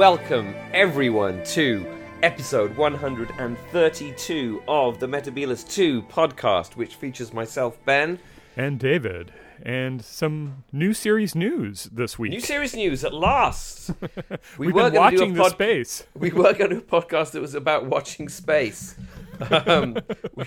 welcome everyone to episode 132 of the Metebelis 2 podcast, which features myself, Ben. and David, and some new series news this week. New series news at last. We We've were been gonna do a watching the space. We were going to do a podcast that was about watching space. Um, we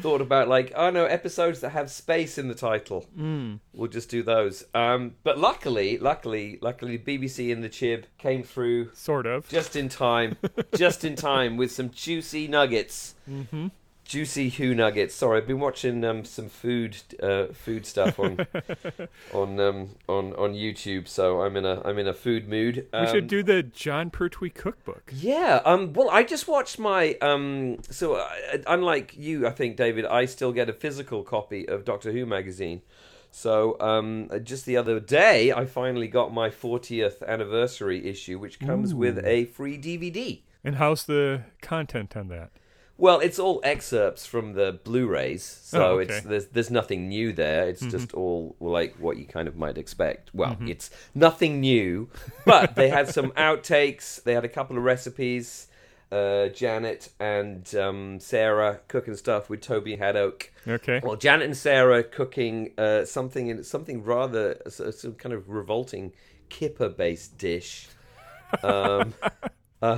thought about like, oh no, episodes that have space in the title. Mm. We'll just do those. Um, but luckily, luckily, luckily, BBC and the Chib came through Sort of. just in time, just in time with some juicy nuggets. Mm-hmm. Juicy Who nuggets. Sorry, I've been watching um, some food uh, food stuff on on um, on on YouTube, so I'm in a I'm in a food mood. we Um, should do the Jon Pertwee cookbook. yeah. Um. Well, I just watched my. Um. So, uh, unlike you, I think David, I still get a physical copy of Doctor Who magazine. So, um, just the other day, I finally got my 40th anniversary issue, which comes with a free DVD. And how's the content on that? Well, it's all excerpts from the Blu-rays, so Oh, okay. Mm-hmm. it's there's there's nothing new there. It's just all like what you kind of might expect. Well, it's nothing new, but they had some outtakes. They had a couple of recipes. Uh, Janet and um, Sarah cooking stuff with Toby Hadoke. Okay. Well, Janet and Sarah cooking uh, something in something rather so- some kind of revolting kipper-based dish. Um,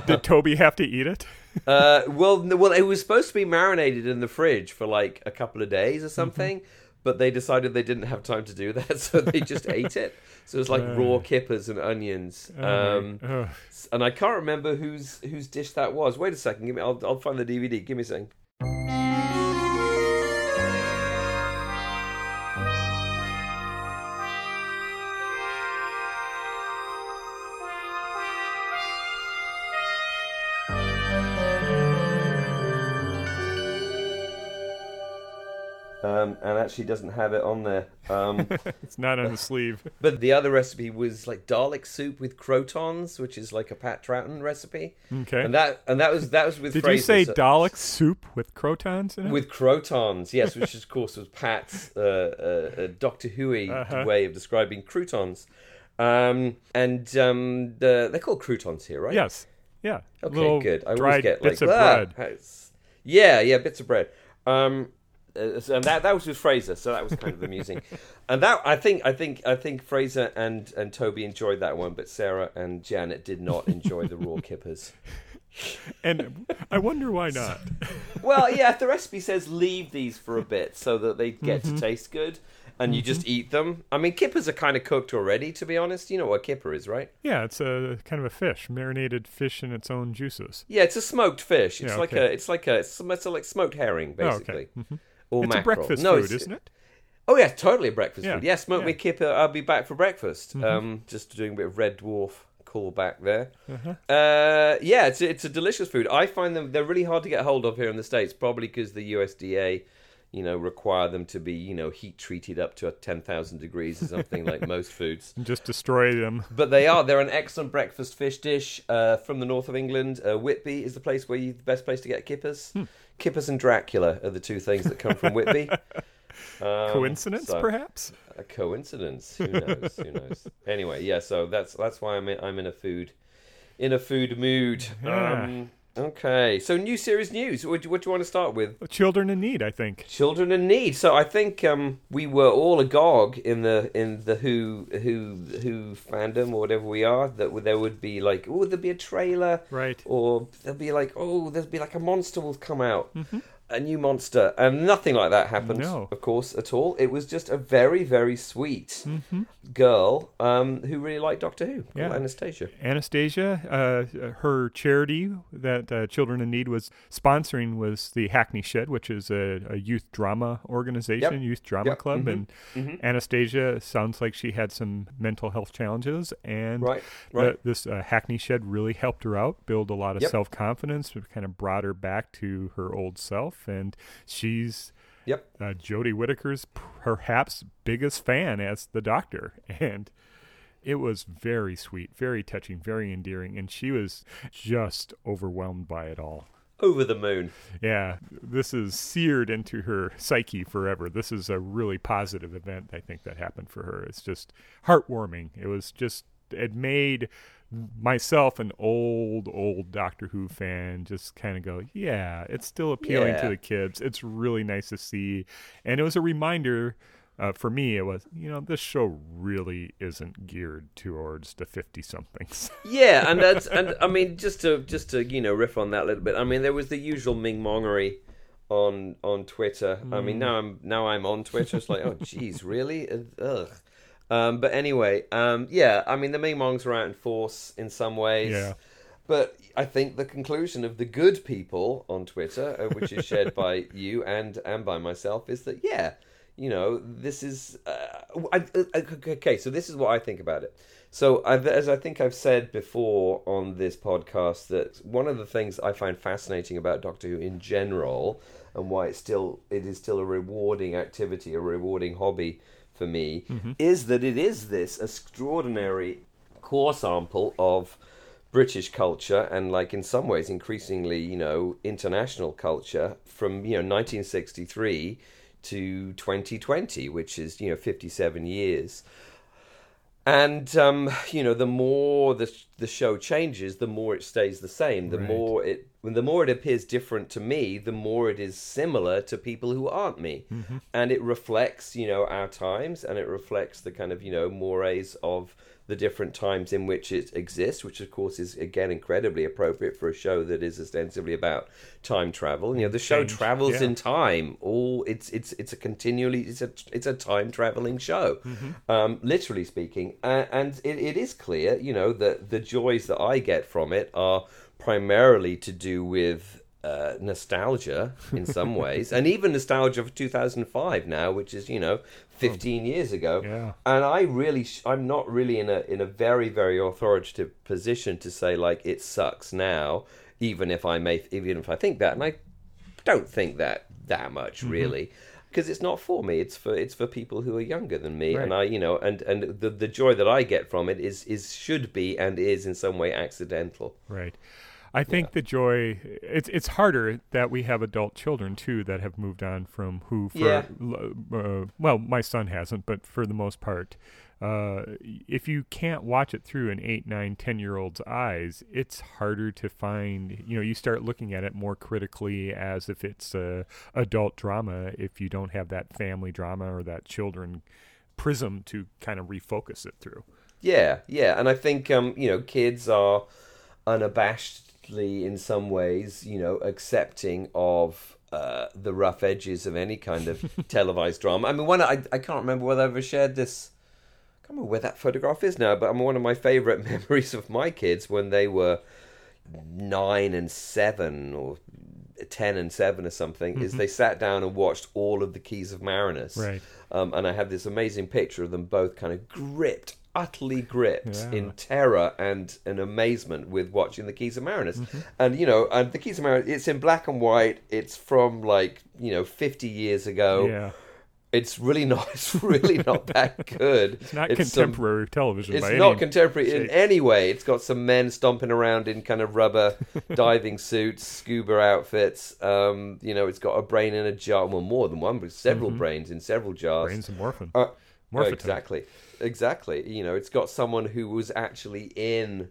Did Toby have to eat it? uh, well, well, it was supposed to be marinated in the fridge for like a couple of days or something, but they decided they didn't have time to do that, so they just ate it. So it was like raw kippers and onions. Um, Ugh. and I can't remember whose whose dish that was. Wait a second, give me. I'll, I'll find the DVD. Give me a second. Actually doesn't have it on there. Um, it's not on the sleeve. But the other recipe was like Dalek soup with Krotons, which is like a Pat Troughton recipe. Okay. And that and that was that was with Did Frazer, you say so- Dalek soup with Krotons in it? with Krotons? Yes, which of course was Pat's uh, uh, uh, Doctor Who Uh-huh. way of describing croutons. Um, and um, the, they're called croutons here, right? yes. Yeah. Okay, Little good. I always get bits like of "Ah, bread. Yeah, yeah, bits of bread. Um, Uh, and that that was with Frazer, so that was kind of amusing. and that I think I think I think Frazer and and Toby enjoyed that one, but Sarah and Janet did not enjoy the raw kippers. And I wonder why not. Well, yeah, the recipe says leave these for a bit so that they get Mm-hmm. to taste good, and you just mm-hmm. eat them. I mean, kippers are kind of cooked already, to be honest. You know what a kipper is, right? Yeah, it's a kind of a fish, marinated fish in its own juices. Yeah, it's a smoked fish. It's Yeah, like a, it's like a, it's, it's like smoked herring, Oh, basically. okay. Or It's a breakfast no, food, it's- isn't it? Oh yeah, totally a breakfast Yeah, food. Yeah, smoke yeah. me kipper. I'll be back for breakfast. Um, just doing a bit of Red Dwarf callback there. uh yeah, it's it's a delicious food. I find them they're really hard to get hold of here in the states, probably because the USDA, you know, require them to be you know heat treated up to ten thousand degrees or something like most foods. And just destroy them. But they are. They're an excellent breakfast fish dish uh, from the north of England. Uh, Whitby is the place where you the best place to get kippers. Hmm. Kippers and Dracula are the two things that come from Whitby. Um, Coincidence, so- perhaps? A coincidence? Who knows? Who knows? Anyway, yeah. So that's that's why I'm in, I'm in a food in a food mood. Yeah. Um, okay. So new series news. What do, what do you want to start with? Children in need, I think. Children in need. So I think um, we were all agog in the in the Who Who Who fandom or whatever we are that there would be like oh there'd be a trailer Right. or there'd be like oh there'd be like a monster will come out. A new monster, and nothing like that happened. No. Of course, at all. It was just a very, very sweet girl um, who really liked Doctor Who, Yeah. Anastasia. Anastasia, uh, her charity that uh, Children in Need was sponsoring was the Hackney Shed, which is a, a youth drama organization, Yep. youth drama Yep. club. Mhm. And Anastasia sounds like she had some mental health challenges, and Right, the- this uh, Hackney Shed really helped her out, build a lot of Yep. self confidence, kind of brought her back to her old self, and she's Yep. uh, Jodie Whittaker's perhaps biggest fan as the Doctor, and it was very sweet, very touching, very endearing, and she was just overwhelmed by it all. Over the moon. Yeah, this is seared into her psyche forever. This is a really positive event, I think, that happened for her. It's just heartwarming. It was just it made myself an old old Doctor Who fan just kind of go, yeah, it's still appealing Yeah. to the kids. It's really nice to see, and it was a reminder. Uh, for me, it was you know this show really isn't geared towards the fifty somethings. Yeah, and that's and I mean just to just to you know riff on that a little bit. I mean there was the usual Ming Mongery on on Twitter. I mean now I'm now I'm on Twitter. It's like oh geez, really? Ugh. Um, but anyway, um, yeah. I mean the Ming Mongs are out in force in some ways. Yeah. But I think the conclusion of the good people on Twitter, uh, which is shared by you and and by myself, is that yeah, you know, this is uh, I, okay. So this is what I think about it. So I've, as I think I've said before on this podcast, that one of the things I find fascinating about Doctor Who in general, and why it's still it is still a rewarding activity, a rewarding hobby for me, is that it is this extraordinary core sample of British culture and like in some ways increasingly you know international culture from you know 1963 to 2020 which is you know 57 years. And um, you know the more the the show changes the more it stays the same. The Right. more it the more it appears different to me the more it is similar to people who aren't me. And it reflects you know our times and it reflects the kind of you know mores of the different times in which it exists which of course is again incredibly appropriate for a show that is ostensibly about time travel. You know the show Change, travels yeah. in time. All it's it's it's a continually it's a it's a time traveling show. Um literally speaking uh, and it, it is clear you know that the joys that i get from it are primarily to do with uh, nostalgia in some ways, and even nostalgia for 2005 now, which is you know 15 years ago. Yeah. And I really, sh- I'm not really in a in a very very authoritative position to say like it sucks now, even if I may, even if I think that, and I don't think that that much Mm-hmm. really because it's not for me it's for it's for people who are younger than me and i you know and and the the joy that i get from it is is should be and is in some way accidental Right. I think the joy it's it's harder that we have adult children too that have moved on from who for Yeah. uh, well my son hasn't but for the most part uh, if you can't watch it through an eight, nine, ten year old's eyes, it's harder to find. You know, you start looking at it more critically as if it's a adult drama. If you don't have that family drama or that children prism to kind of refocus it through. Yeah, yeah, and I think um, you know, kids are unabashedly in some ways, you know, accepting of uh, the rough edges of any kind of televised drama. I mean, one I I can't remember whether I ever shared this. I can't remember where that photograph is now, but I'm one of my favourite memories of my kids when they were nine and seven or ten and seven or something is they sat down and watched all of the Keys of Marinus. Right. Um, and I have this amazing picture of them both kind of gripped, utterly gripped Yeah. in terror and an amazement with watching the Keys of Marinus. Mm-hmm. And you know, and the Keys of Marinus, it's in black and white. It's from like you know fifty years ago. yeah, It's really not. It's really not that good. it's not some- contemporary television. it's not contemporary in any way. It's got some men stomping around in kind of rubber diving suits, scuba outfits. Um, you know, it's got a brain in a jar. Well, more than one, but several brains in several jars. brains of morphin. Uh, exactly, exactly. You know, it's got someone who was actually in.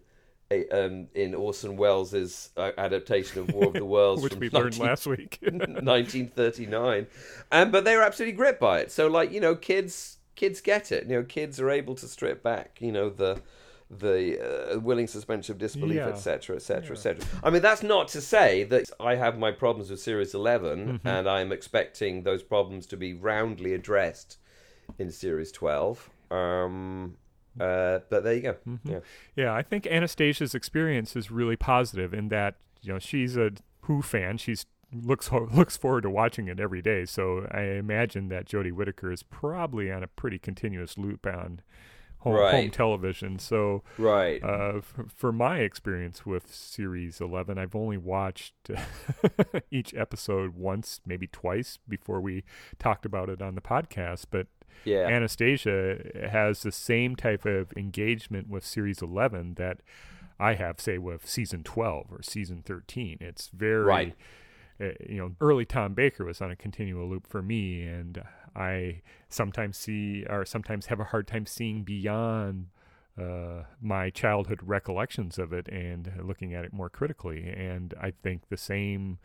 Um, in Orson Welles' uh, adaptation of War of the Worlds, which from we learned last week. 1939 and but they were absolutely gripped by it. So like you know kids kids get it. You know kids are able to strip back you know the the uh, willing suspension of disbelief etc etc etc i mean that's not to say that i have my problems with series 11 and i'm expecting those problems to be roundly addressed in series 12 um uh but there you go yeah Yeah, I think Anastasia's experience is really positive in that you know she's a Who fan. She's looks looks forward to watching it every day. So I imagine that Jodie Whittaker is probably on a pretty continuous loop on home, home television. So right uh, f- for my experience with Series 11, I've only watched each episode once, maybe twice, before we talked about it on the podcast. But yeah Anastasia has the same type of engagement with Series 11 that I have, say, with Season 12 or Season 13. It's very, Right. uh, you know, early Tom Baker was on a continual loop for me, and I sometimes see or sometimes have a hard time seeing beyond uh, my childhood recollections of it and looking at it more critically. And I think the same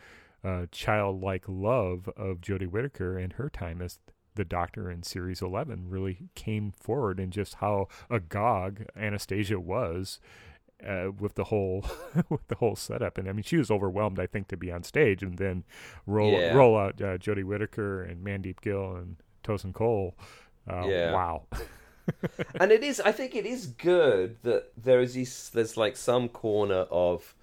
uh, childlike love of Jodie Whittaker and her time as the Doctor in Series 11 really came forward, and just how agog Anastasia was uh, with the whole with the whole setup. And I mean, she was overwhelmed, I think, to be on stage, and then roll Yeah. roll out uh, Jodie Whittaker and Mandeep Gill and Tosin Cole. Uh, Yeah. Wow. and it is i think it is good that there is these, there's like some corner of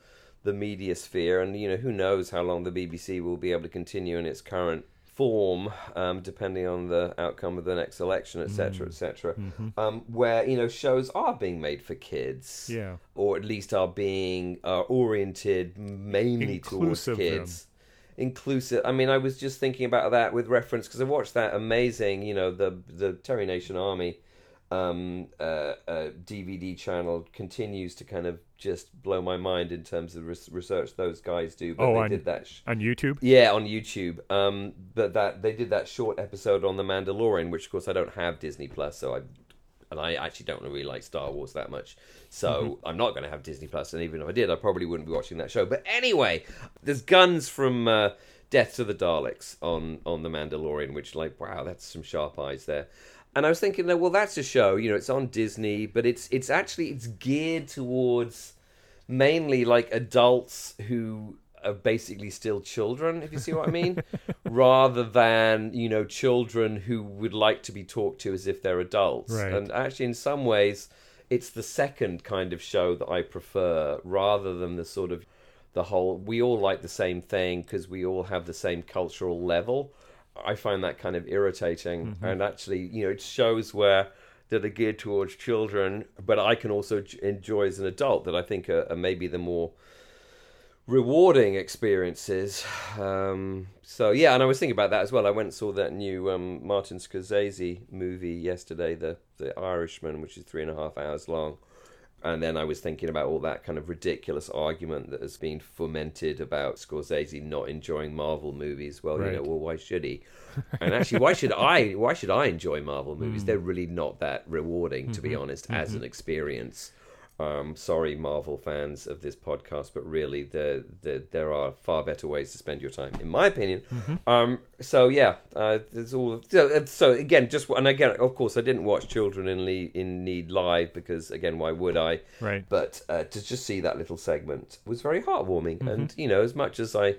the media sphere and you know who knows how long the bbc will be able to continue in its current form um, depending on the outcome of the next election etc Mm. etc Mhm. um, where you know shows are being made for kids Yeah. or at least are being uh, oriented mainly towards Inclusive, kids. Inclusive. I mean, I was just thinking about that with reference because I watched that amazing, you know, the the Terry Nation Army um, uh, uh, DVD channel continues to kind of just blow my mind in terms of res- research those guys do. But Oh, they on- did that. Sh- On YouTube. yeah, on YouTube. Um, but that they did that short episode on the Mandalorian, which of course I don't have Disney Plus, so I and I actually don't really like Star Wars that much, so I'm not going to have Disney Plus. And even if I did, I probably wouldn't be watching that show. But anyway, there's guns from uh, Death to the Daleks on on the Mandalorian, which like wow, that's some sharp eyes there. And I was thinking, that, well, that's a show. You know, it's on Disney, but it's it's actually it's geared towards mainly like adults who are basically still children, if you see what I mean, rather than you know children who would like to be talked to as if they're adults. Right. And actually, in some ways, it's the second kind of show that I prefer, rather than the sort of the whole. We all like the same thing because we all have the same cultural level. I find that kind of irritating, and actually, you know, it shows where that are geared towards children, but I can also enjoy as an adult that I think are, are maybe the more rewarding experiences. Um, so yeah, and I was thinking about that as well. I went and saw that new um, Martin Scorsese movie yesterday, the the Irishman, which is three and a half hours long. And then I was thinking about all that kind of ridiculous argument that has been fomented about Scorsese not enjoying Marvel movies. Well, you know, well, why should he? And actually, why should I? Why should I enjoy Marvel movies? They're really not that rewarding, to be Mm-hmm. honest, as an experience. Um, sorry, Marvel fans of this podcast, but really, there there there are far better ways to spend your time, in my opinion. Mm-hmm. Um, so yeah, uh, there's all. So, so again, just and again, of course, I didn't watch Children in Le- in Need live because again, why would I? Right. But uh, to just see that little segment was very heartwarming, Mm-hmm. and you know, as much as I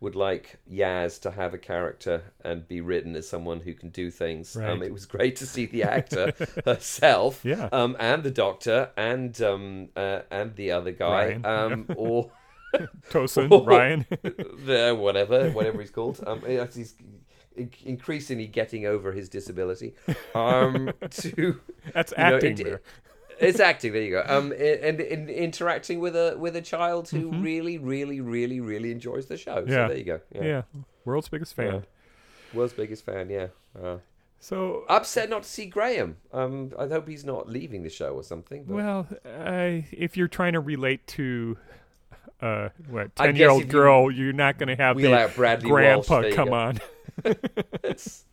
would like Yaz to have a character and be written as someone who can do things. Um, it was great to see the actor herself, Yeah. um, and the doctor, and um, uh, and the other guy, Ryan, um, or Tosin, Oh. Ryan. the whatever, whatever he's called. Um, he's increasingly getting over his disability. Um, to That's you know, acting it-. It's acting. There you go. Um, and, and interacting with a with a child who really, really, really, really enjoys the show. Mm-hmm. Yeah. So there you go. Yeah. Yeah. World's biggest fan. Yeah. World's biggest fan. Yeah. Uh, So, upset not to see Graham. Um, I hope he's not leaving the show or something. But well, I, if you're trying to relate to uh, what ten year old girl, you, are not going to have the Bradley grandpa Walsh. Come on. That's,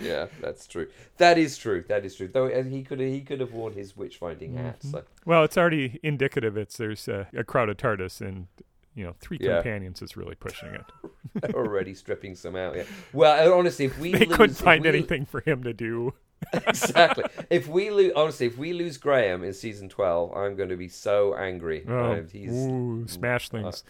yeah, that's true. That is true. That is true. Though uh, he could he could have worn his witch finding hat. Mm-hmm. So. Well, it's already indicative. It's there's a, a of TARDIS, and you know, three Yeah. companions is really pushing it. already stripping some out. Yeah. Well, uh, honestly, if we They lose, couldn't find we- anything for him to do. exactly. If we lose, honestly, if we lose Graham in season twelve, I'm going to be so angry. Oh, Uh, he's, ooh, smash things.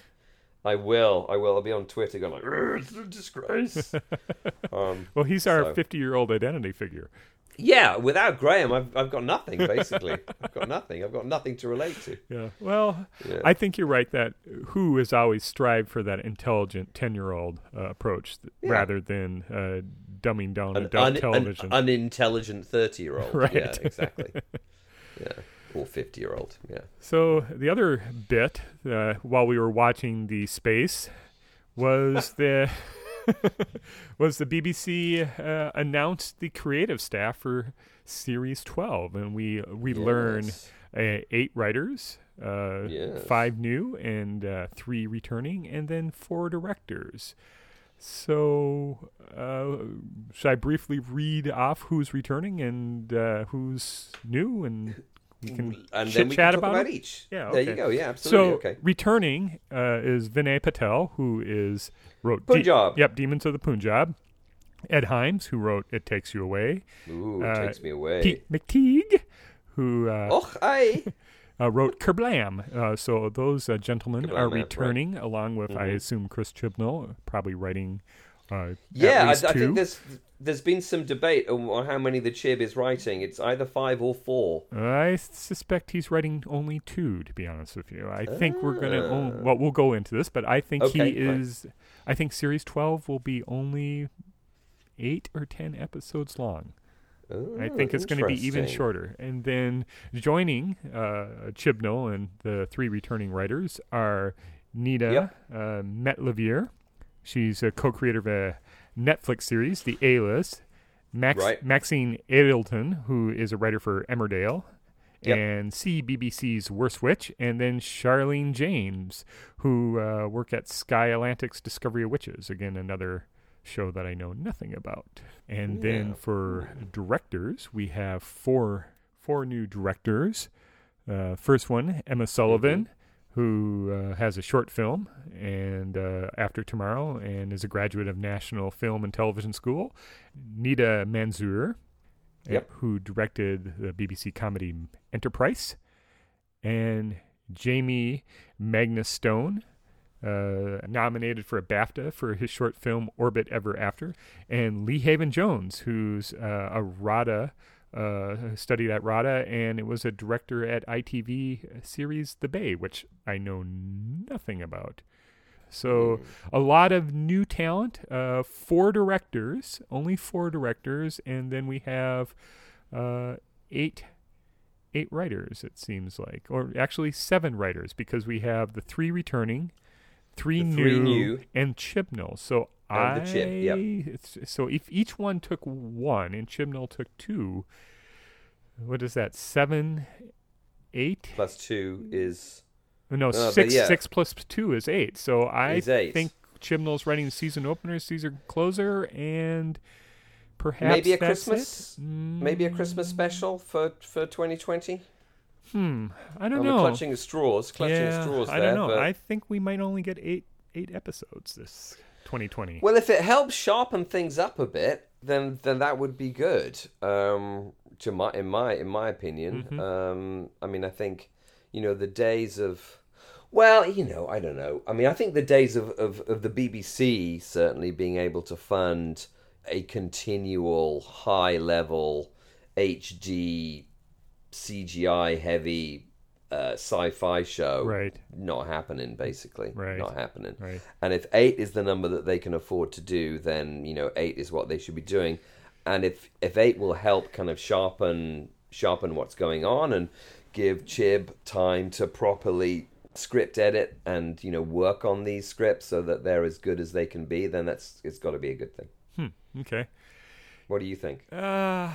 I will. I will. I'll be on Twitter going like, "It's a disgrace." um, well, he's our so- 50 year old identity figure. yeah, without Graham, I've I've got nothing. Basically, I've got nothing. I've got nothing to relate to. Yeah. Well, Yeah. I think you're right that Who has always strived for that intelligent 10 year old uh, approach th- Yeah. rather than uh, dumbing down An, adult un- an television. unintelligent thirty-year-old. Right. Yeah, exactly. yeah, or fifty-year-old. Yeah. So the other bit uh, while we were watching the space was the was the BBC uh, announced the creative staff for series 12 and we we learn uh, eight writers uh, Yes. five new and uh, three returning and then four directors so uh, should I briefly read off who's returning and uh, who's new and we can and then we chat about, about each. Yeah, there you go. Yeah, absolutely. So okay. returning uh, is Vinay Patel, who is wrote De- Punjab. yep, Demons of the Punjab. Ed Himes, who wrote It Takes You Away. Ooh, uh, takes me away. Pete McTighe, who uh, Och, aye. uh, wrote Kerblam. Uh, so those uh, gentlemen Kerblam, are right. returning, along with, I Mhm. assume, Chris Chibnall, probably writing. Uh, Yeah, I, I think there's there's been some debate on how many the Chib is writing. It's either five or four. I suspect he's writing only two. To be honest with you, I think we're gonna. Ah. own- well, we'll go into this, but I think Okay, he is. I think series twelve will be only eight or ten episodes long. I Oh, think it's going to be even shorter. And then joining uh, Chibnall and the three returning writers are Nina Yep. uh, Metlavier. She's a co-creator of a Netflix series, The A-List. Max- Right. Maxine Alderton, who is a writer for Emmerdale. Yep. And CBBC's Worst Witch, and then Charlene James, who uh, work at Sky Atlantic's Discovery of Witches. Again, another show that I know nothing about. And then for directors, we have four four new directors. Uh, first one, Emma Sullivan, who uh, has a short film and uh, After Tomorrow, and is a graduate of National Film and Television School. Nida Manzoor, uh, Yep. who directed the BBC comedy Enterprise, and Jamie Magnus Stone, uh, nominated for a BAFTA for his short film Orbit Ever After, and Lee Haven Jones, who's uh, a RADA, uh, studied at RADA, and it was a director at ITV series The Bay, which I know nothing about. So a lot of new talent, uh, four directors, only four directors, and then we have uh, eight eight writers. It seems like, or actually seven writers, because we have the three returning, three, The new, three new. and Chibnall. So I the Chib, yep. so if each one took one and Chibnall took two, what is that? Seven, eight? Plus two is No, Uh, six. yeah. Six plus two is eight. So I think Chibnall's writing the season opener, season closer, and perhaps maybe a Christmas, it. maybe a Christmas special for for 2020. Hmm. I don't I'm know. clutching straws, clutching yeah, straws I don't know. I think we might only get eight eight episodes this 2020. Well, if it helps sharpen things up a bit, then then that would be good. Um, to my in my in my opinion, Mhm. um, I mean, I think you know the days of. Well, you know, I don't know. I mean, I think the days of, of, of the BBC certainly being able to fund a continual high level HD CGI heavy uh, sci-fi show Right. not happening basically Right. not happening Right. and if eight is the number that they can afford to do, then you know eight is what they should be doing. And if if eight will help kind of sharpen sharpen what's going on and give Chib time to properly script edit and you know work on these scripts so that they're as good as they can be, then that's it's got to be a good thing. Hmm. Okay. What do you think? Uh,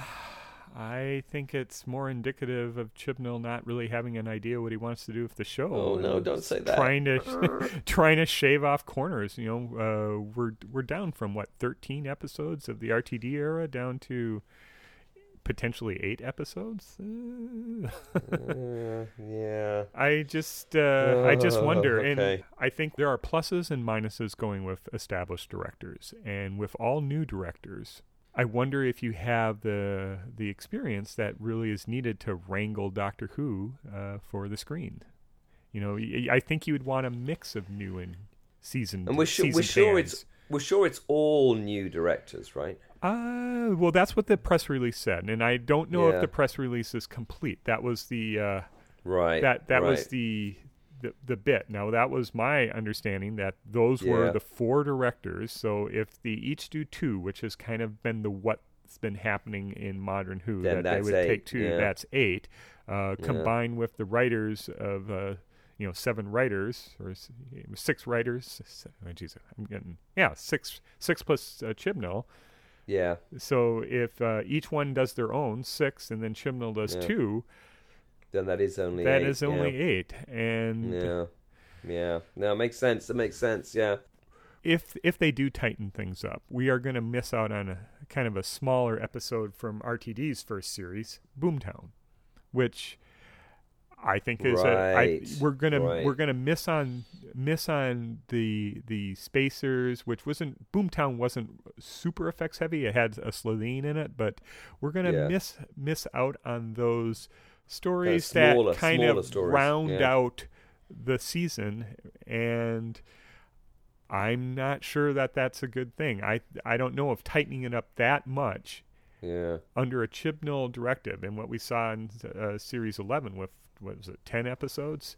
I think it's more indicative of Chibnall not really having an idea what he wants to do with the show. Oh, no, don't say that. Trying to trying to shave off corners. You know, uh, we're we're down from what 13 episodes of the RTD era down to potentially eight episodes. Uh, Uh, yeah. I just uh, I just Oh, wonder, and. I think there are pluses and minuses going with established directors, and with all new directors. I wonder if you have the the experience that really is needed to wrangle Doctor Who uh, for the screen. You know, I think you would want a mix of new and seasoned. And we're sure we're sure it's we're sure it's all new directors, right? Uh, well, that's what the press release said, and I don't know if the press release is complete. That was the uh, Right. that that was the, the the bit. Now that was my understanding that those were the four directors. So if they each do two, which has kind of been the what's been happening in modern Who, Then that they would take two, yeah. that's eight. Uh, Yeah. Combined with the writers of uh, you know seven writers or six writers. Oh, geez, I'm getting yeah six six plus uh, Chibnall. Yeah. So if uh, each one does their own six, and then Chibnall does Yeah. two, Then that is only that eight, is only yeah. eight. And Yeah. Yeah. No, it makes sense. It makes sense. Yeah. if if they do tighten things up, we are going to miss out on a kind of a smaller episode from RTD's first series, Boomtown, which I think is a, I, Right, we're gonna right. we're gonna miss on miss on the the spacers, which wasn't Boomtown wasn't super effects heavy. It had a Slitheen in it, but we're gonna Yeah. miss miss out on those stories smaller- that kind of stories, round yeah. out the season and. I'm not sure that that's a good thing. I I don't know if tightening it up that much Yeah. under a Chibnall directive and what we saw in uh, series 11 with what was it 10 episodes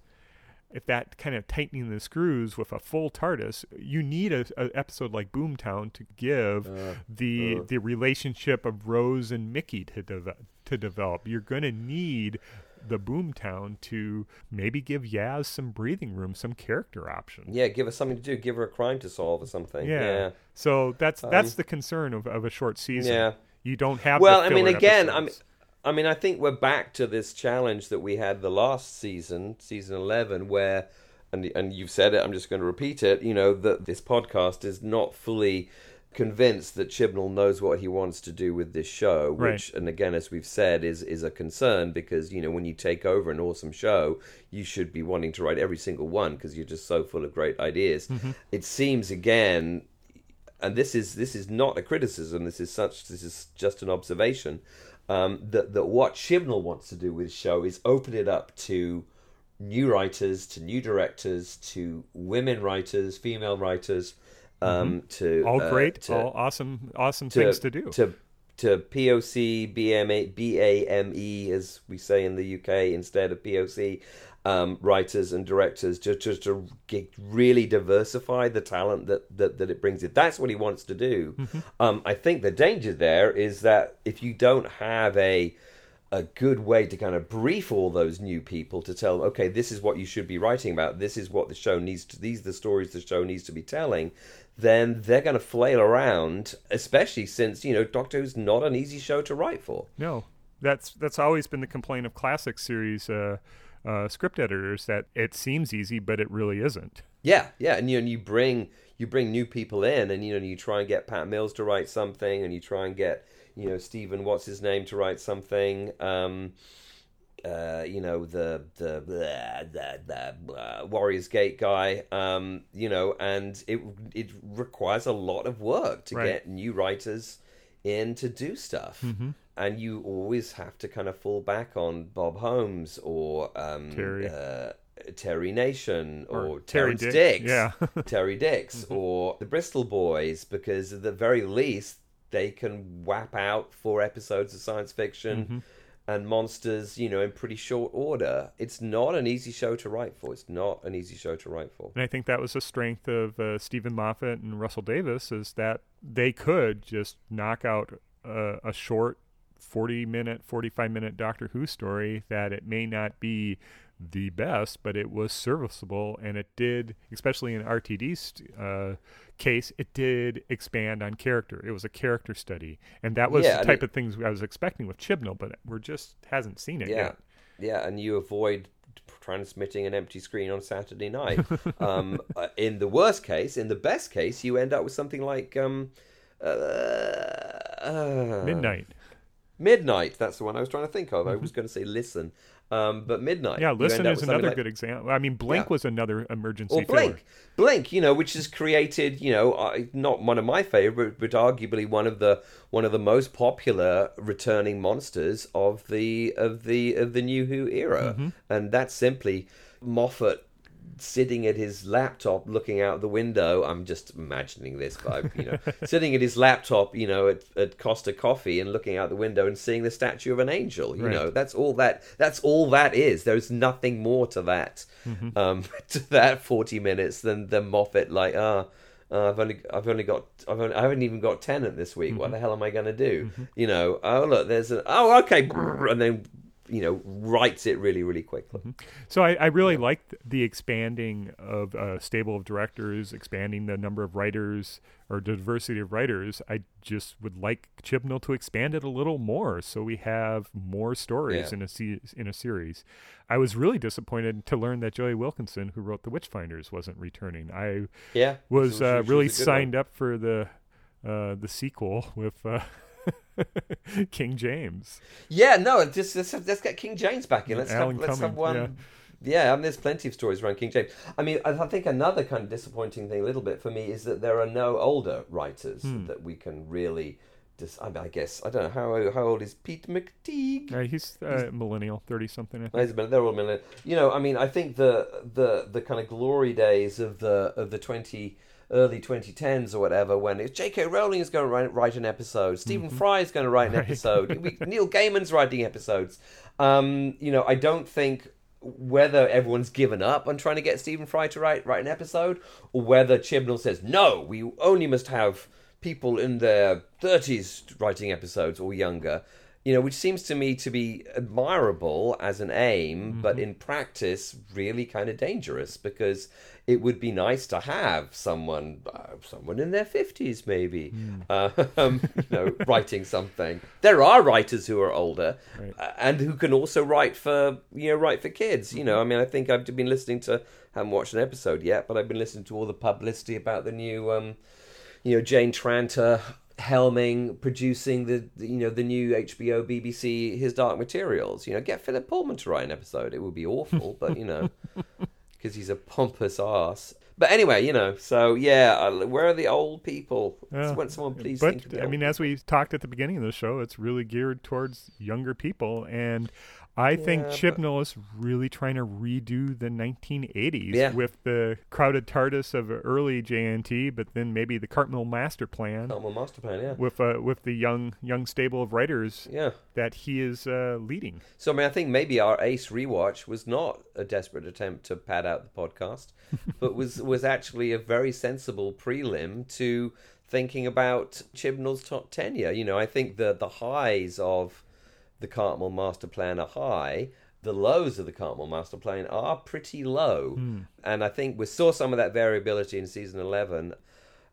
if that kind of tightening the screws with a full TARDIS you need a, a episode like Boomtown to give Uh, the uh. the relationship of Rose and Mickey to deve- to develop you're going to need the Boomtown to maybe give Yaz some breathing room some character options Yeah, give her something to do. Give her a crime to solve or something. yeah. Yeah. So that's that's Um, the concern of, of a short season. Yeah. You don't have Well, I mean, again, episodes. I mean, I think we're back to this challenge that we had the last season, season eleven, where, and and you've said it. I'm just going to repeat it. You know that this podcast is not fully convinced that Chibnall knows what he wants to do with this show, which, and again, as we've said, is is a concern because you know when you take over an awesome show, you should be wanting to write every single one because you're just so full of great ideas. Mm-hmm. It seems again and this is this is not a criticism. This is such. This is just an observation. Um, that that what Chibnall wants to do with the show is open it up to new writers, to new directors, to women writers, female writers, um, to all uh, great, to, all awesome, awesome to, things to do. to to POC, BMA, BAME, as we say in the UK instead of POC, um, writers and directors, just, just to get, really diversify the talent that, that, that it brings in. That's what he wants to do. Um, I think the danger there is that if you don't have a a good way to kind of brief all those new people to tell them, okay, this is what you should be writing about. This is what the show needs to. These are the stories the show needs to be telling. Then they're going to flail around, especially since you know Doctor Who's not an easy show to write for. no, that's that's always been the complaint of classic series uh, uh, script editors that it seems easy, but it really isn't. Yeah, yeah, and you and you bring you bring new people in, and you know you try and get Pat Mills to write something, and you try and get you know Stephen what's his name to write something. Um, uh, you know the the the, the, the uh, Warriors Gate guy. Um, you know, and it it requires a lot of work to Right. get new writers in to do stuff. Mm-hmm. And you always have to kind of fall back on Bob Holmes or um, Terry. Uh, Terry Nation or, Or Terry Dicks, Dicks, yeah. Terry Dicks, or the Bristol Boys, because at the very least they can whap out four episodes of science fiction and monsters, you know, in pretty short order. It's not an easy show to write for. It's not an easy show to write for. And I think that was the strength of uh, Steven Moffat and Russell Davies is that they could just knock out a, a short 40 minute, 45 minute Doctor Who story that it may not be the best, but it was serviceable and it did, especially in RTD's uh, case, it did expand on character. It was a character study. And that was Yeah, the type it- of things I was expecting with Chibnall, but we're just hasn't seen it Yeah, yet. yeah, and you avoid transmitting an empty screen on Saturday night. um, uh, in the worst case, in the best case, you end up with something like um, uh, uh, Midnight. Midnight. That's the one I was trying to think of. I was going to say listen, um, but midnight. Yeah, Listen is another like- good example. I mean, Blink Yeah. was another emergency or filler. Blink, Blink, you know, which has created, you know, uh, not one of my favorite, but arguably one of the one of the most popular returning monsters of the of the of the New Who era, Mm-hmm. and that's simply Moffat sitting at his laptop looking out the window i'm just imagining this but you know sitting at his laptop you know at, at costa coffee and looking out the window and seeing the statue of an angel you Right. know that's all that that's all that is there's nothing more to that Mm-hmm. um to that 40 minutes than the moffat like ah uh, I've only, I've only got, I've only, I haven't even got Tennant this week. Mm-hmm. What the hell am I going to do? You know, oh look, there's an, oh okay, and then you know writes it really, really quickly. So I, I really liked the expanding of a stable of directors, expanding the number of writers or diversity of writers. I just would like Chibnall to expand it a little more, so we have more stories Yeah. in a se- in a series. I was really disappointed to learn that Joy Wilkinson, who wrote The Witchfinders, wasn't returning. I Yeah, was She uh, really good one. signed up for the uh, the sequel with uh, King James. Yeah, no, just let's, let's get King James back in. Let's Alan have, let's have one. yeah. Yeah. I mean, there's plenty of stories around King James. I mean, I think another kind of disappointing thing, a little bit for me, is that there are no older writers Hmm. that we can really. Dis- I, mean, I guess I don't know how how old is Pete McTighe. Uh, he's uh, millennial, thirty something. I think. Wait a They're all millennial. You know, I mean, I think the the the kind of glory days of the of the twenty early 2010s or whatever when it's J.K. Rowling is going to write, write an episode, Stephen Fry is going to write an Mm-hmm. Right. episode, we, Neil Gaiman's writing episodes. Um, you know, I don't think whether everyone's given up on trying to get Stephen Fry to write write an episode or whether Chibnall says no, we only must have people in their 30s writing episodes or younger. You know, which seems to me to be admirable as an aim, but in practice, really kind of dangerous because it would be nice to have someone, uh, someone in their fifties, maybe, uh, um, you know, writing something. There are writers who are older Right. uh, and who can also write for you know write for kids. You know, I mean, I think I've been listening to, haven't watched an episode yet, but I've been listening to all the publicity about the new. Um, you know Jane Tranter helming producing the, you know the new HBO BBC His Dark Materials. You know get Philip Pullman to write an episode. It would be awful but you know because he's a pompous ass but anyway you know so yeah where are the old people Yeah. when someone please But I mean, as we talked at the beginning of the show, it's really geared towards younger people, and I think Yeah, but- is really trying to redo the 1980s Yeah. with the crowded TARDIS of early JNT, but then maybe the Cartmel Master Plan Cartmel Master Plan yeah with uh, with the young young stable of writers yeah that he is uh, leading. So I mean, I think maybe our Ace rewatch was not a desperate attempt to pad out the podcast, but was was actually a very sensible prelim to thinking about Chibnall's top tenure. You know, I think the the highs of the Cartmel Master Plan are high. The lows of the Cartmel Master Plan are pretty low, and I think we saw some of that variability in season eleven.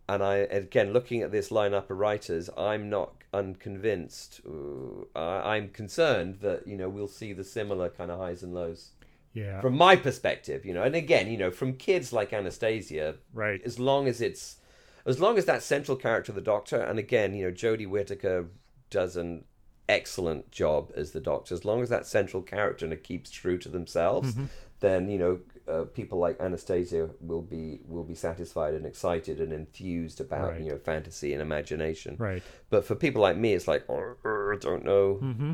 And I again looking at this lineup of writers, I'm not unconvinced. Uh, I'm concerned that you know we'll see the similar kind of highs and lows Yeah, from my perspective. You know, and again, you know, from kids like Anastasia, right. as long as it's as long as that central character the Doctor, and again, you know, Jodie Whittaker does an excellent job as the Doctor. As long as that central character and it keeps true to themselves, Mm-hmm. then you know. Uh, people like Anastasia will be will be satisfied and excited and enthused about Right. you know fantasy and imagination. Right. But for people like me, it's like oh, I don't know. mm-hmm.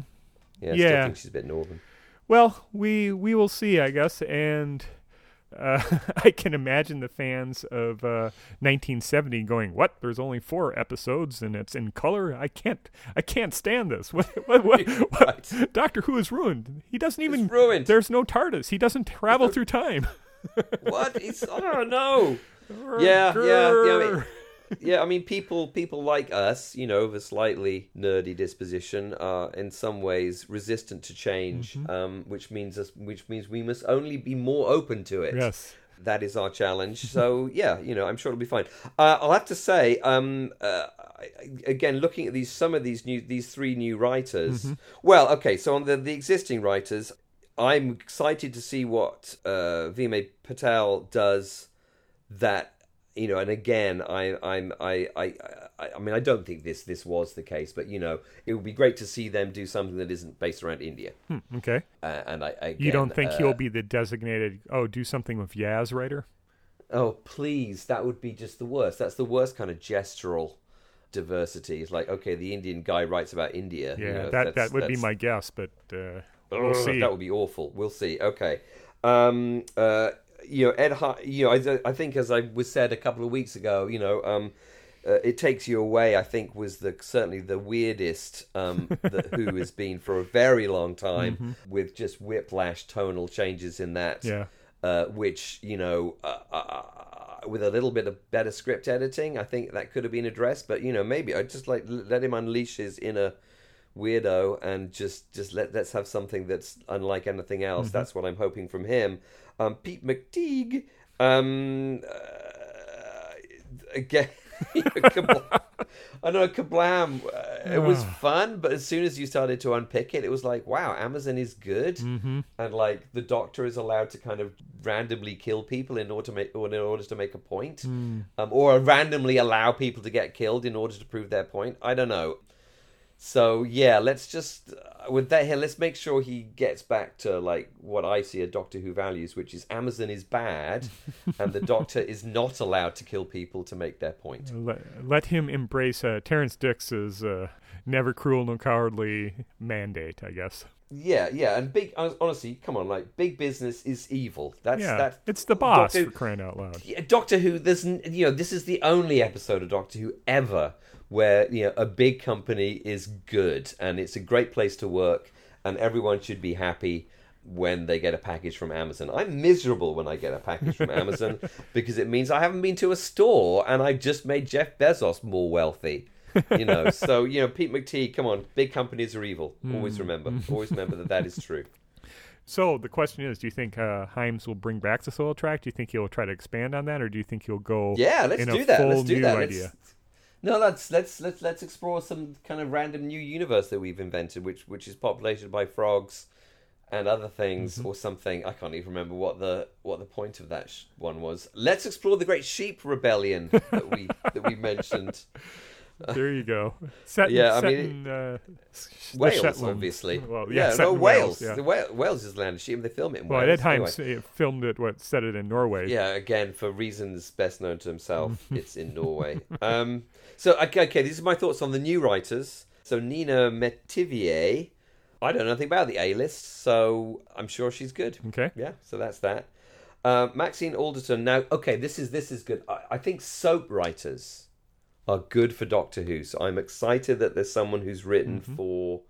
Yeah, I still think she's a bit northern. Well, we we will see, I guess, and uh, I can imagine the fans of uh, 1970 going, "What? There's only four episodes, and it's in color. I can't, I can't stand this. What? What? what, what? Doctor Who is ruined. He doesn't even. It's ruined. There's no TARDIS. He doesn't travel through time. what? It's oh no. Yeah, yeah, yeah. Yeah, I mean, people people like us, you know, of a slightly nerdy disposition, are in some ways resistant to change, Mm-hmm. um, which means us, which means we must only be more open to it. Yes. That is our challenge. So yeah, you know, I'm sure it'll be fine. Uh, I'll have to say, um, uh, again, looking at these some of these new these three new writers. Mm-hmm. Well, okay, so on the the existing writers, I'm excited to see what uh, Vinay Patel does. That you know, and again, I I'm I I. I, I mean, I don't think this this was the case, but you know, it would be great to see them do something that isn't based around India. Hmm, okay. Uh, and I, again, You don't think uh, he'll be the designated? Oh, do something with Yaz writer. Oh, please, that would be just the worst. That's the worst kind of gestural diversity. It's like, okay, the Indian guy writes about India. Yeah, you know, that that would be my guess, but uh, we'll see. That would be awful. We'll see. Okay. Um, uh, you know, Ed. You know, I, I think as I was said a couple of weeks ago, you know, um, uh, it takes you away. I think was the certainly the weirdest um, that Who has been for a very long time, with just whiplash tonal changes in that. Yeah. uh, which you know, uh, uh, with a little bit of better script editing, I think that could have been addressed. But you know, maybe I just like let him unleash his inner weirdo and just just let let's have something that's unlike anything else. That's what I'm hoping from him. Um, Pete McTighe, um, uh, again. Kerblam. I know Kerblam. Uh, it was fun, but as soon as you started to unpick it, it was like, wow, Amazon is good, Mm-hmm. and like the Doctor is allowed to kind of randomly kill people in order to make or in order to make a point, Mm. um, or randomly allow people to get killed in order to prove their point. I don't know. So yeah, let's just uh, with that here, let's make sure he gets back to like what I see a Doctor Who values, which is Amazon is bad, and the Doctor is not allowed to kill people to make their point. Let, let him embrace uh, Terrance Dicks's uh, never cruel, no cowardly mandate, I guess. Yeah, yeah, and big honestly, come on, like big business is evil. That's yeah, that. it's the boss Doctor, for crying out loud. Doctor Who. There's you know this is the only episode of Doctor Who ever where you know a big company is good and it's a great place to work and everyone should be happy when they get a package from Amazon. I'm miserable when I get a package from Amazon because it means I haven't been to a store and I've just made Jeff Bezos more wealthy. You know, so you know, Pete McTighe, come on, big companies are evil. Always remember, always remember that that is true. So the question is, do you think uh, Hime will bring back the Solitract? Do you think he'll try to expand on that, or do you think he'll go? Yeah, let's do that. Let's do that. Idea? Let's, no, let's let's let's let's explore some kind of random new universe that we've invented, which which is populated by frogs and other things or something. I can't even remember what the what the point of that sh- one was. Let's explore the Great Sheep Rebellion that we that we mentioned. There you go. Set, Yeah, I mean, in, uh, Wales, Shetlands. obviously. Well, yeah, yeah, no in Wales. yeah. The Wa- Wales is the land of sheep. They film it in Well, Wales. Ed Hime Anyway. filmed it. What set it in Norway? Yeah, again for reasons best known to himself, it's in Norway. Um, so okay, okay, these are my thoughts on the new writers. So Nina Métivier, I don't know anything about the A list, so I'm sure she's good. Okay. Yeah, so that's that. Uh, Maxine Alderton. Now, okay, this is this is good. I, I think soap writers are good for Doctor Who. So I'm excited that there's someone who's written for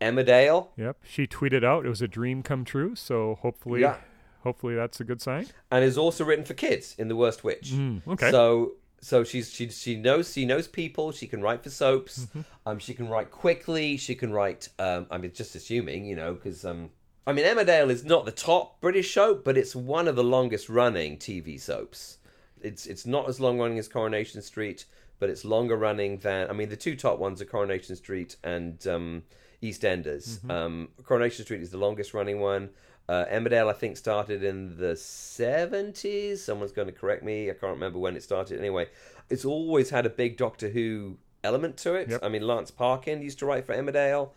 Emmerdale. Yep. She tweeted out it was a dream come true. So hopefully, Yeah. hopefully that's a good sign. and is also written for kids in The Worst Witch. Mm, okay. So so she's she she knows she knows people. She can write for soaps. Mm-hmm. Um, she can write quickly. She can write. Um, I mean, just assuming you know because um, I mean Emmerdale is not the top British soap, but it's one of the longest running TV soaps. It's it's not as long running as Coronation Street, but it's longer running than I mean the two top ones are Coronation Street and um, EastEnders. Mm-hmm. Um, Coronation Street is the longest running one. Uh, Emmerdale, I think, started in the 70s. Someone's going to correct me. I can't remember when it started. Anyway, it's always had a big Doctor Who element to it. Yep. I mean, Lance Parkin used to write for Emmerdale.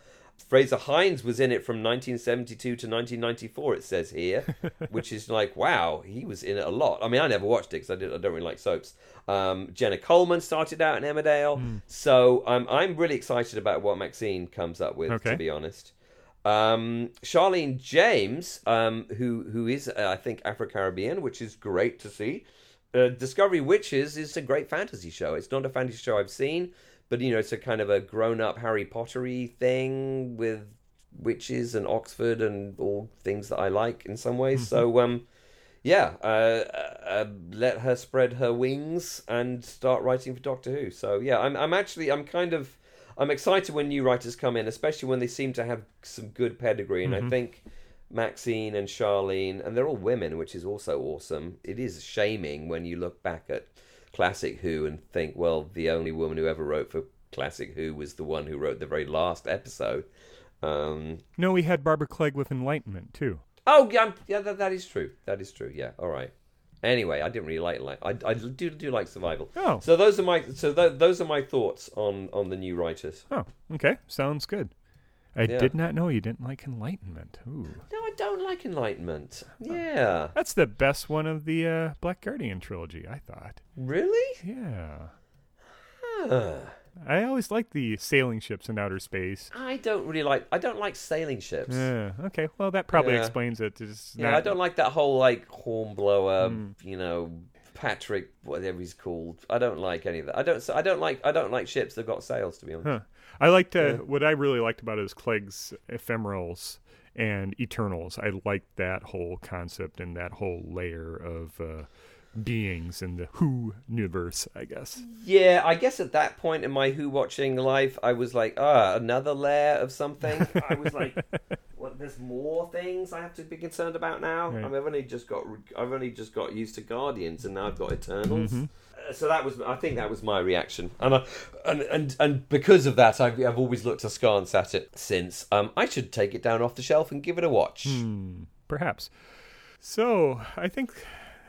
Frazer Hines was in it from 1972 to 1994. It says here, which is like, wow, he was in it a lot. I mean, I never watched it because I, did- I don't really like soaps. Um, Jenna Coleman started out in Emmerdale, so um, I'm really excited about what Maxine comes up with. Okay. To be honest, um, Charlene James, um, who who is uh, I think Afro Caribbean, which is great to see. Uh, Discovery Witches is a great fantasy show. It's not a fantasy show I've seen, but you know it's a kind of a grown up Harry Pottery thing with witches and Oxford and all things that I like in some ways. So um, yeah, uh, uh, uh, let her spread her wings and start writing for Doctor Who. So yeah, I'm I'm actually I'm kind of I'm excited when new writers come in, especially when they seem to have some good pedigree. And I think Maxine and Charlene, and they're all women, which is also awesome. It is shaming when you look back at Classic Who and think, well, the only woman who ever wrote for Classic Who was the one who wrote the very last episode. Um, No, we had Barbara Clegg with Enlightenment too. Oh yeah, yeah, that, that is true. That is true. Yeah, all right. Anyway, I didn't really like I, I do do like survival. Oh. so those are my so th- those are my thoughts on on the new writers. Oh, okay. Sounds good. I Yeah. did not know you didn't like Enlightenment. Ooh. No, I don't like Enlightenment. Yeah, That's the best one of the uh, Black Guardian trilogy, I thought. really? Yeah. Huh. I always like the sailing ships in outer space. I don't really like. I don't like sailing ships. Yeah. Okay. Well, that probably Yeah. explains it. It's Yeah, not- I don't like that whole like hornblower. Hmm. You know, Patrick, whatever he's called. I don't like any of that. I don't. I don't like. I don't like ships that got sails. To be honest. Huh. I liked uh, what I really liked about it is Clegg's ephemerals and Eternals. I liked that whole concept and that whole layer of uh, beings in the Who universe. I guess. Yeah, I guess at that point in my Who watching life, I was like, ah, another layer of something. I was like, well, there's more things I have to be concerned about now. Right. I've only just got, I've only just got used to Guardians, and now I've got Eternals. Mm-hmm. Uh, So that was, I think that was my reaction, and I, and and and because of that, I've, I've always looked askance at it since. Um, I should take it down off the shelf and give it a watch. Hmm, perhaps. So I think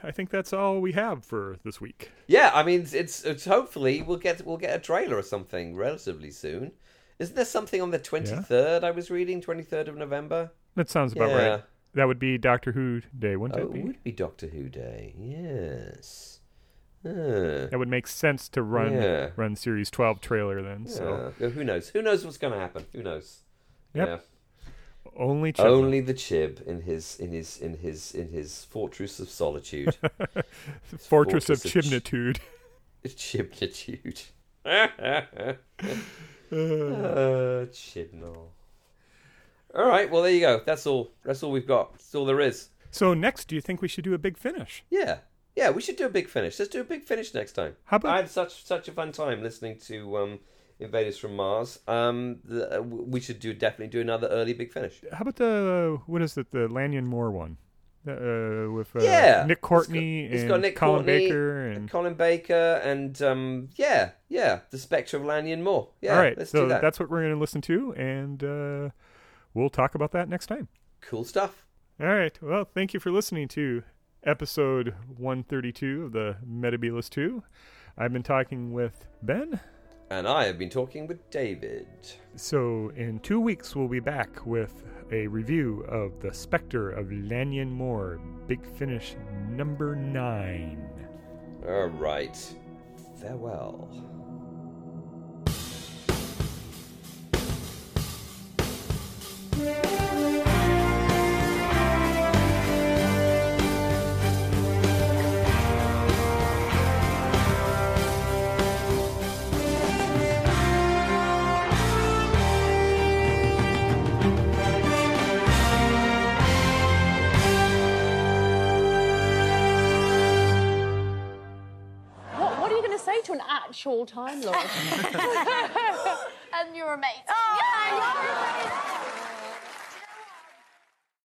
I think that's all we have for this week. Yeah, I mean, it's, it's hopefully we'll get we'll get a trailer or something relatively soon. Isn't there something on the 23rd I was reading? 23rd of November? That sounds about Yeah. right. That would be Doctor Who Day, wouldn't Oh, it it would be Doctor Who Day. Yes. Uh, That would make sense to run Yeah. run series 12 trailer then. So. Who knows? Who knows what's going to happen? Who knows? Yep. Yeah. Only Chibnall. Only the Chib in his in his in his in his fortress of solitude. Fortress, of Fortress of Ch- Chibnitude. Chibnitude. uh, Chibnall. All right. Well, there you go. That's all. That's all we've got. That's all there is. So next, do you think we should do a big finish? Yeah. Yeah. We should do a big finish. Let's do a big finish next time. How about I had such such a fun time listening to um, Invaders from Mars. Um, the, uh, we should do definitely do another early big finish. how about the what is it the Lanyon Moor one? Uh, with uh, Yeah. Nick Courtney It's got- it's and got Nick Colin Courtney Baker and Colin Baker and um, yeah, yeah, the Spectre of Lanyon Moor. Yeah, all right. let's so do that. that's what we're going to listen to, and uh, we'll talk about that next time. cool stuff. All right. Well, thank you for listening to episode 132 of the Metebelis 2. I've been talking with Ben. And I have been talking with David. So, in two weeks, we'll be back with a review of The Spectre of Lanyon Moor, Big Finish number nine. All right. Farewell. What, to an actual Time Lord? and you're a mate. Oh, yeah,